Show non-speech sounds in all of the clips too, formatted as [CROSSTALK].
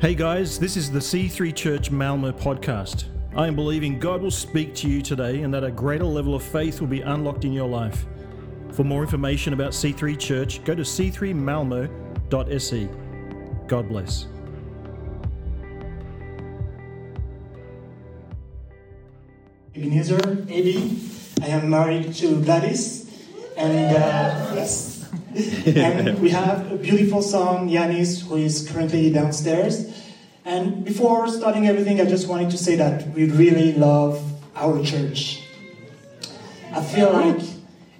Hey guys, this is the C3 Church Malmo podcast. I am believing God will speak to you today and that a greater level of faith will be unlocked in your life. For more information about C3 Church, go to c3malmo.se. God bless. Ebinezer, Eddie. I am married to Gladys, and uh, yes, [LAUGHS] and we have a beautiful son, Yanis, who is currently downstairs. And before starting everything, I just wanted to say that we really love our church. I feel like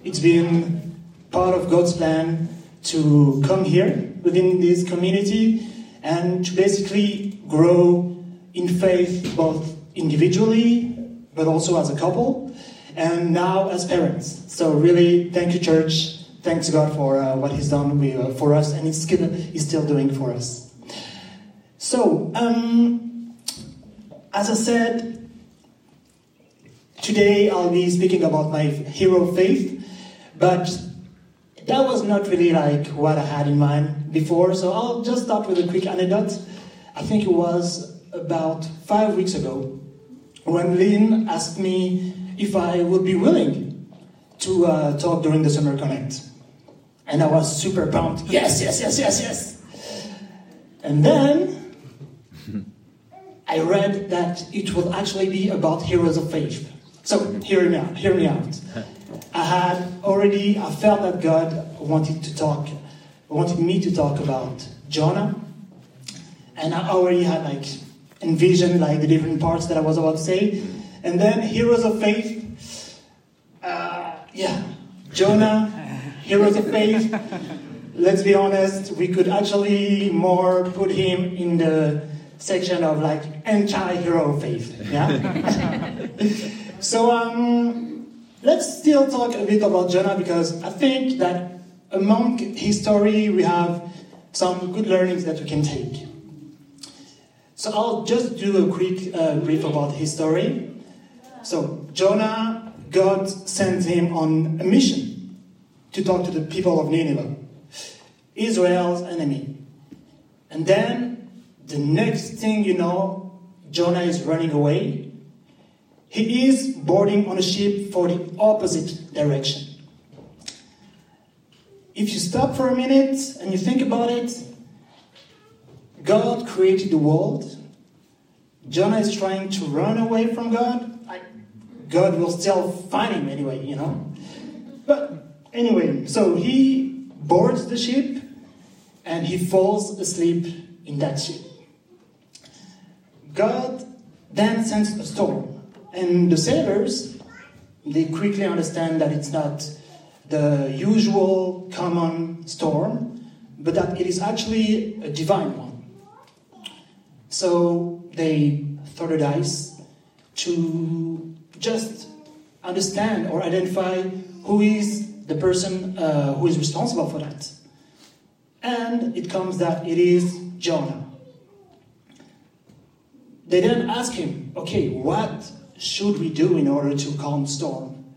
it's been part of God's plan to come here within this community and to basically grow in faith both individually but also as a couple and now as parents. So really, thank you, church. Thanks God for uh, what He's done uh, for us, and He's still, he's still doing for us. So, um, as I said, today I'll be speaking about my hero faith, but that was not really like what I had in mind before. So I'll just start with a quick anecdote. I think it was about five weeks ago when Lynn asked me if I would be willing to uh, talk during the Summer Connect. And I was super pumped. Yes, yes, yes, yes, yes. And then I read that it will actually be about heroes of faith. So hear me out. Hear me out. I had already. I felt that God wanted to talk, wanted me to talk about Jonah, and I already had like envisioned like the different parts that I was about to say, and then heroes of faith. Uh, yeah, Jonah, heroes of faith. Let's be honest, we could actually more put him in the section of like anti-hero faith. Yeah. [LAUGHS] so um, let's still talk a bit about Jonah because I think that among his story we have some good learnings that we can take. So I'll just do a quick uh, brief about his story. So Jonah, God sent him on a mission to talk to the people of Nineveh, Israel's enemy. And then the next thing you know, Jonah is running away. He is boarding on a ship for the opposite direction. If you stop for a minute and you think about it, God created the world. Jonah is trying to run away from God. God will still find him anyway, you know. But anyway, so he boards the ship and he falls asleep in that ship. God then sends a storm, and the sailors they quickly understand that it's not the usual common storm, but that it is actually a divine one. So they throw the dice to just understand or identify who is the person uh, who is responsible for that. And it comes that it is Jonah. They then ask him, okay, what should we do in order to calm the storm?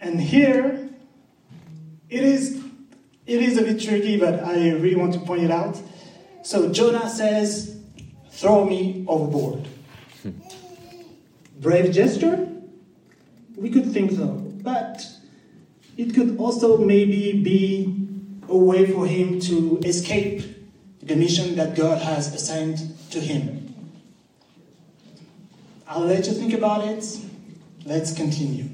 And here, it is, it is a bit tricky, but I really want to point it out. So Jonah says, throw me overboard. Brave gesture? We could think so. But it could also maybe be a way for him to escape the mission that God has assigned to him. I'll let you think about it. Let's continue.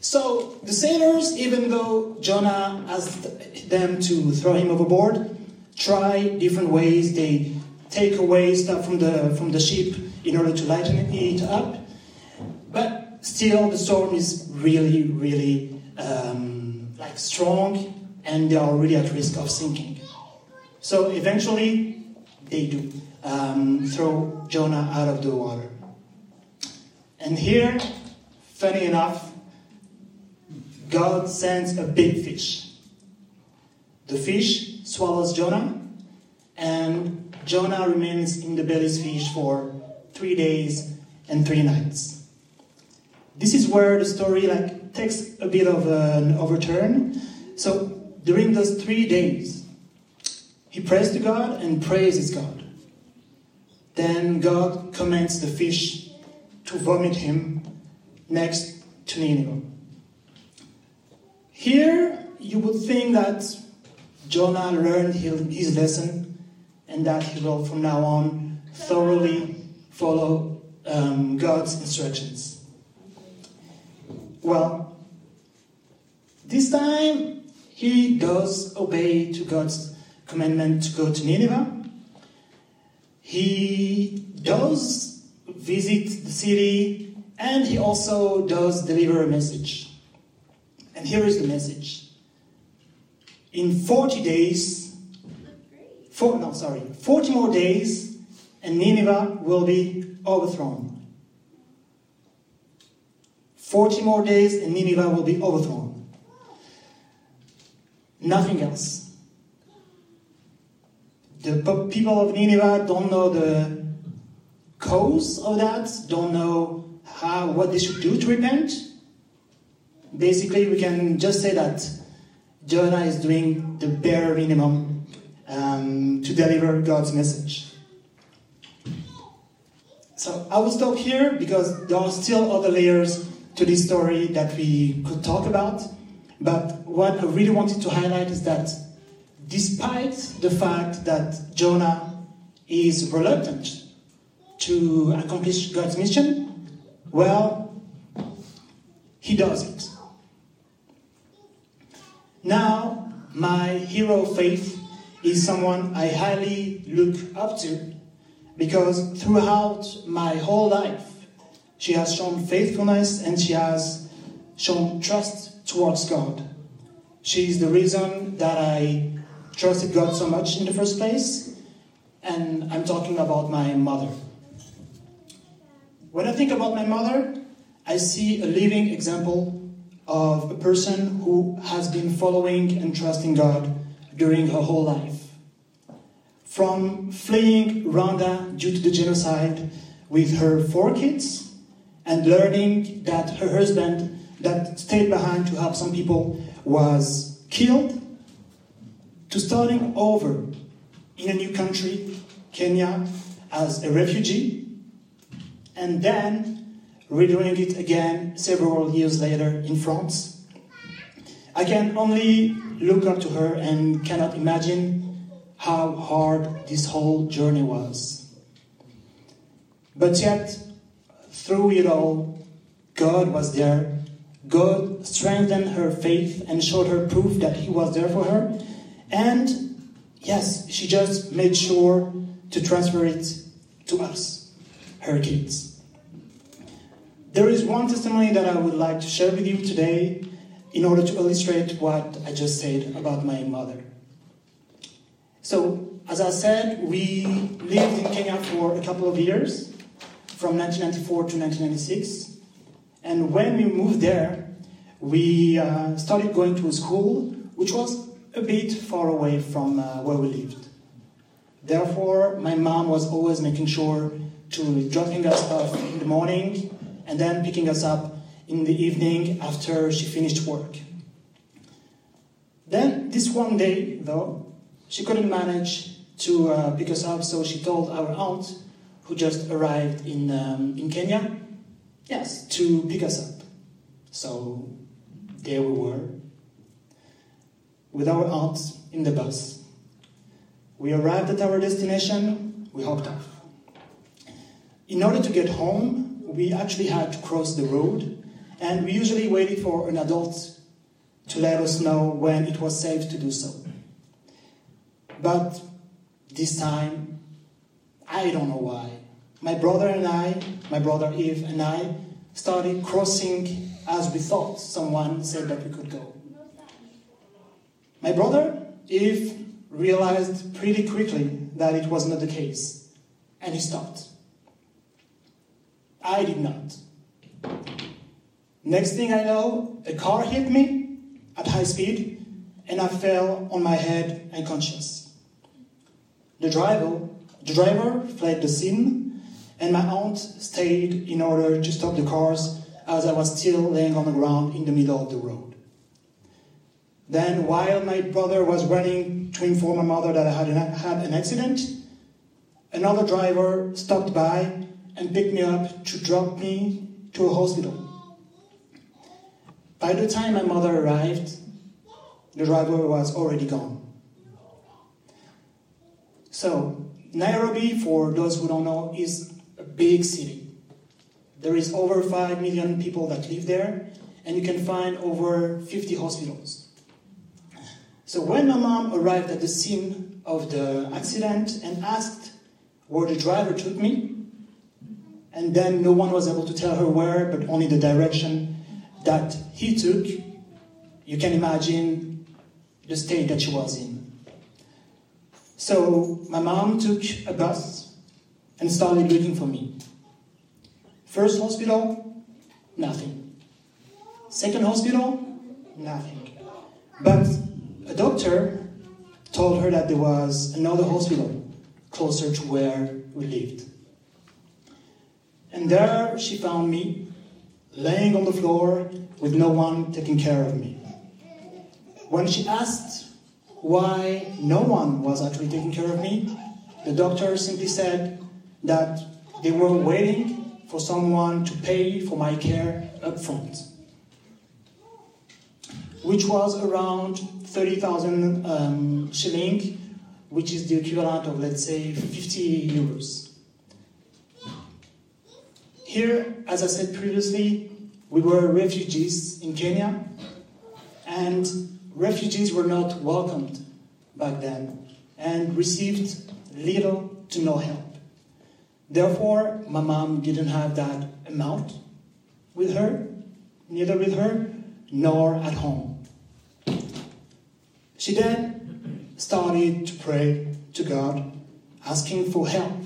So the sailors, even though Jonah asked them to throw him overboard, try different ways. They take away stuff from the from the ship in order to lighten it up. But still, the storm is really, really um, like strong, and they are really at risk of sinking. So eventually, they do um, throw Jonah out of the water. And here, funny enough, God sends a big fish. The fish swallows Jonah, and Jonah remains in the belly's fish for three days and three nights. This is where the story like takes a bit of an overturn. So during those three days, he prays to God and praises God. Then God commands the fish to vomit him next to Nineveh. Here, you would think that Jonah learned his lesson and that he will from now on thoroughly follow um, God's instructions. Well, this time he does obey to God's commandment to go to Nineveh. He does visit the city and he also does deliver a message. And here is the message. In 40 days, four, no, sorry, 40 more days, and Nineveh will be overthrown. 40 more days, and Nineveh will be overthrown. Nothing else. The people of Nineveh don't know the cause of that, don't know how, what they should do to repent. Basically, we can just say that Jonah is doing the bare minimum um, to deliver God's message. So I will stop here because there are still other layers to this story that we could talk about. But what I really wanted to highlight is that despite the fact that Jonah is reluctant to accomplish God's mission, well, he does it. Now, my hero faith is someone I highly look up to because throughout my whole life, she has shown faithfulness and she has shown trust towards God. She is the reason that I trusted God so much in the first place, and I'm talking about my mother. When I think about my mother, I see a living example of a person who has been following and trusting God during her whole life. From fleeing Rwanda due to the genocide with her four kids and learning that her husband, that stayed behind to help some people, was killed, to starting over in a new country, Kenya, as a refugee, and then redoing it again several years later in France. I can only look up to her and cannot imagine how hard this whole journey was. But yet, through it all, God was there. God strengthened her faith and showed her proof that He was there for her. And yes, she just made sure to transfer it to us, her kids. There is one testimony that I would like to share with you today in order to illustrate what I just said about my mother. So, as I said, we lived in Kenya for a couple of years, from 1994 to 1996. And when we moved there, we uh, started going to a school which was a bit far away from uh, where we lived. Therefore, my mom was always making sure to dropping us off in the morning and then picking us up in the evening after she finished work. Then, this one day, though, she couldn't manage to uh, pick us up, so she told our aunt, who just arrived in, um, in Kenya, yes, to pick us up. So there we were, with our aunt in the bus. We arrived at our destination, we hopped off. In order to get home, we actually had to cross the road, and we usually waited for an adult to let us know when it was safe to do so. But this time, I don't know why. My brother and I, my brother Eve and I, started crossing as we thought someone said that we could go. My brother Eve realized pretty quickly that it was not the case, and he stopped. I did not. Next thing I know, a car hit me at high speed, and I fell on my head unconscious. The driver, the driver fled the scene, and my aunt stayed in order to stop the cars as I was still laying on the ground in the middle of the road. Then, while my brother was running to inform my mother that I had an, had an accident, another driver stopped by and picked me up to drop me to a hospital. By the time my mother arrived, the driver was already gone. So, Nairobi, for those who don't know, is a big city. There is over 5 million people that live there, and you can find over 50 hospitals. So when my mom arrived at the scene of the accident and asked where the driver took me, and then no one was able to tell her where, but only the direction that he took, you can imagine the state that she was in. So my mom took a bus and started looking for me. First hospital, nothing. Second hospital, nothing. But a doctor told her that there was another hospital closer to where we lived. And there she found me, laying on the floor with no one taking care of me. When she asked why no one was actually taking care of me, the doctor simply said that they were waiting for someone to pay for my care up front, which was around 30,000 um, shilling, which is the equivalent of, let's say, 50 euros. Here, as I said previously, we were refugees in Kenya, and refugees were not welcomed back then and received little to no help. Therefore, my mom didn't have that amount with her, neither with her nor at home. She then started to pray to God, asking for help.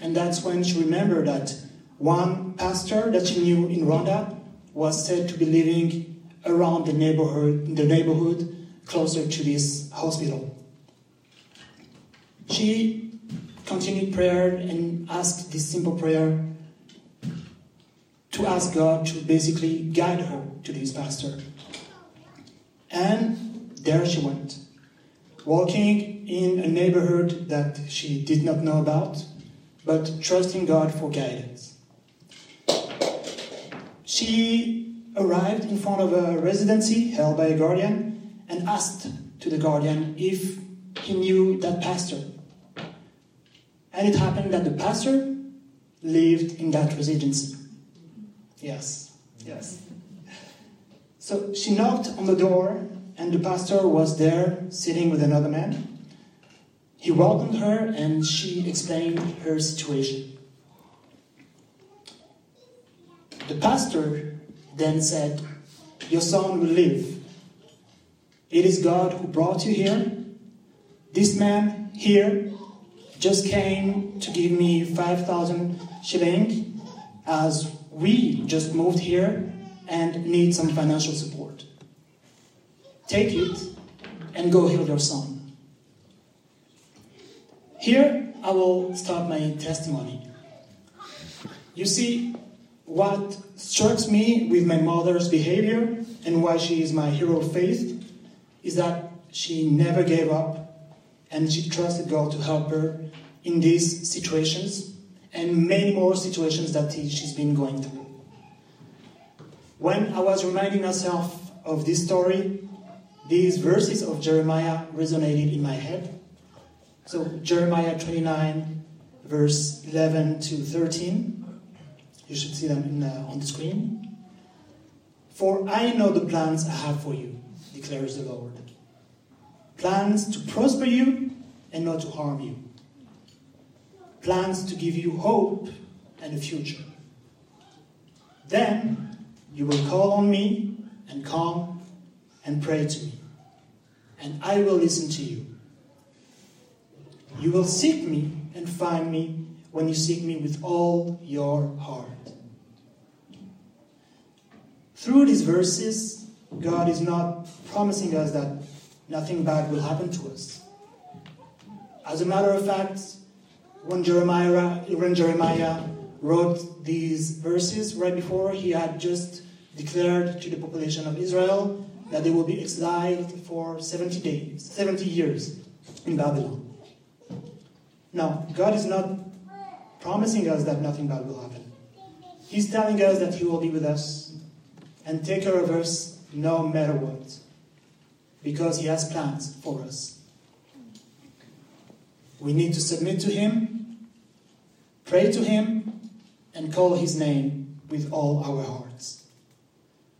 And that's when she remembered that one pastor that she knew in Rwanda was said to be living around the neighborhood, the neighborhood closer to this hospital. She continued prayer and asked this simple prayer to ask God to basically guide her to this pastor. And there she went, walking in a neighborhood that she did not know about, but trusting God for guidance. She arrived in front of a residency held by a guardian and asked to the guardian if he knew that pastor. And it happened that the pastor lived in that residency. Yes, yes. So she knocked on the door, and the pastor was there sitting with another man. He welcomed her, and she explained her situation. The pastor then said, Your son will live. It is God who brought you here. This man here just came to give me 5,000 shilling as we just moved here and need some financial support. Take it and go heal your son. Here I will start my testimony. You see, what strikes me with my mother's behavior and why she is my hero of faith is that she never gave up and she trusted God to help her in these situations and many more situations that she's been going through. When I was reminding myself of this story, these verses of Jeremiah resonated in my head. So, Jeremiah 29, verse 11 to 13. You should see them in, uh, on the screen. For I know the plans I have for you, declares the Lord. Plans to prosper you and not to harm you. Plans to give you hope and a future. Then you will call on me and come and pray to me, and I will listen to you. You will seek me and find me when you seek me with all your heart. Through these verses, God is not promising us that nothing bad will happen to us. As a matter of fact, when Jeremiah, when Jeremiah wrote these verses right before, he had just declared to the population of Israel that they will be exiled for 70 days, 70 years in Babylon. Now, God is not promising us that nothing bad will happen. He's telling us that He will be with us and take care of us no matter what, because He has plans for us. We need to submit to Him, pray to Him, and call His name with all our hearts.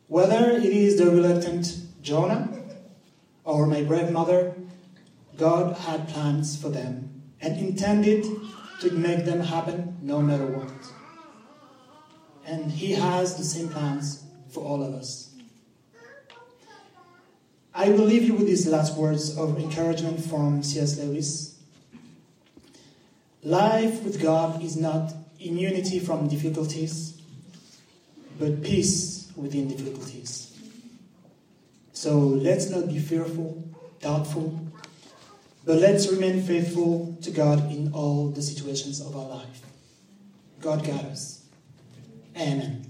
Whether it is the reluctant Jonah or my brave mother, God had plans for them and intended to make them happen no matter what. And He has the same plans for all of us. I will leave you with these last words of encouragement from C.S. Lewis. Life with God is not immunity from difficulties, but peace within difficulties. So let's not be fearful, doubtful, but let's remain faithful to God in all the situations of our life. God got us. Amen.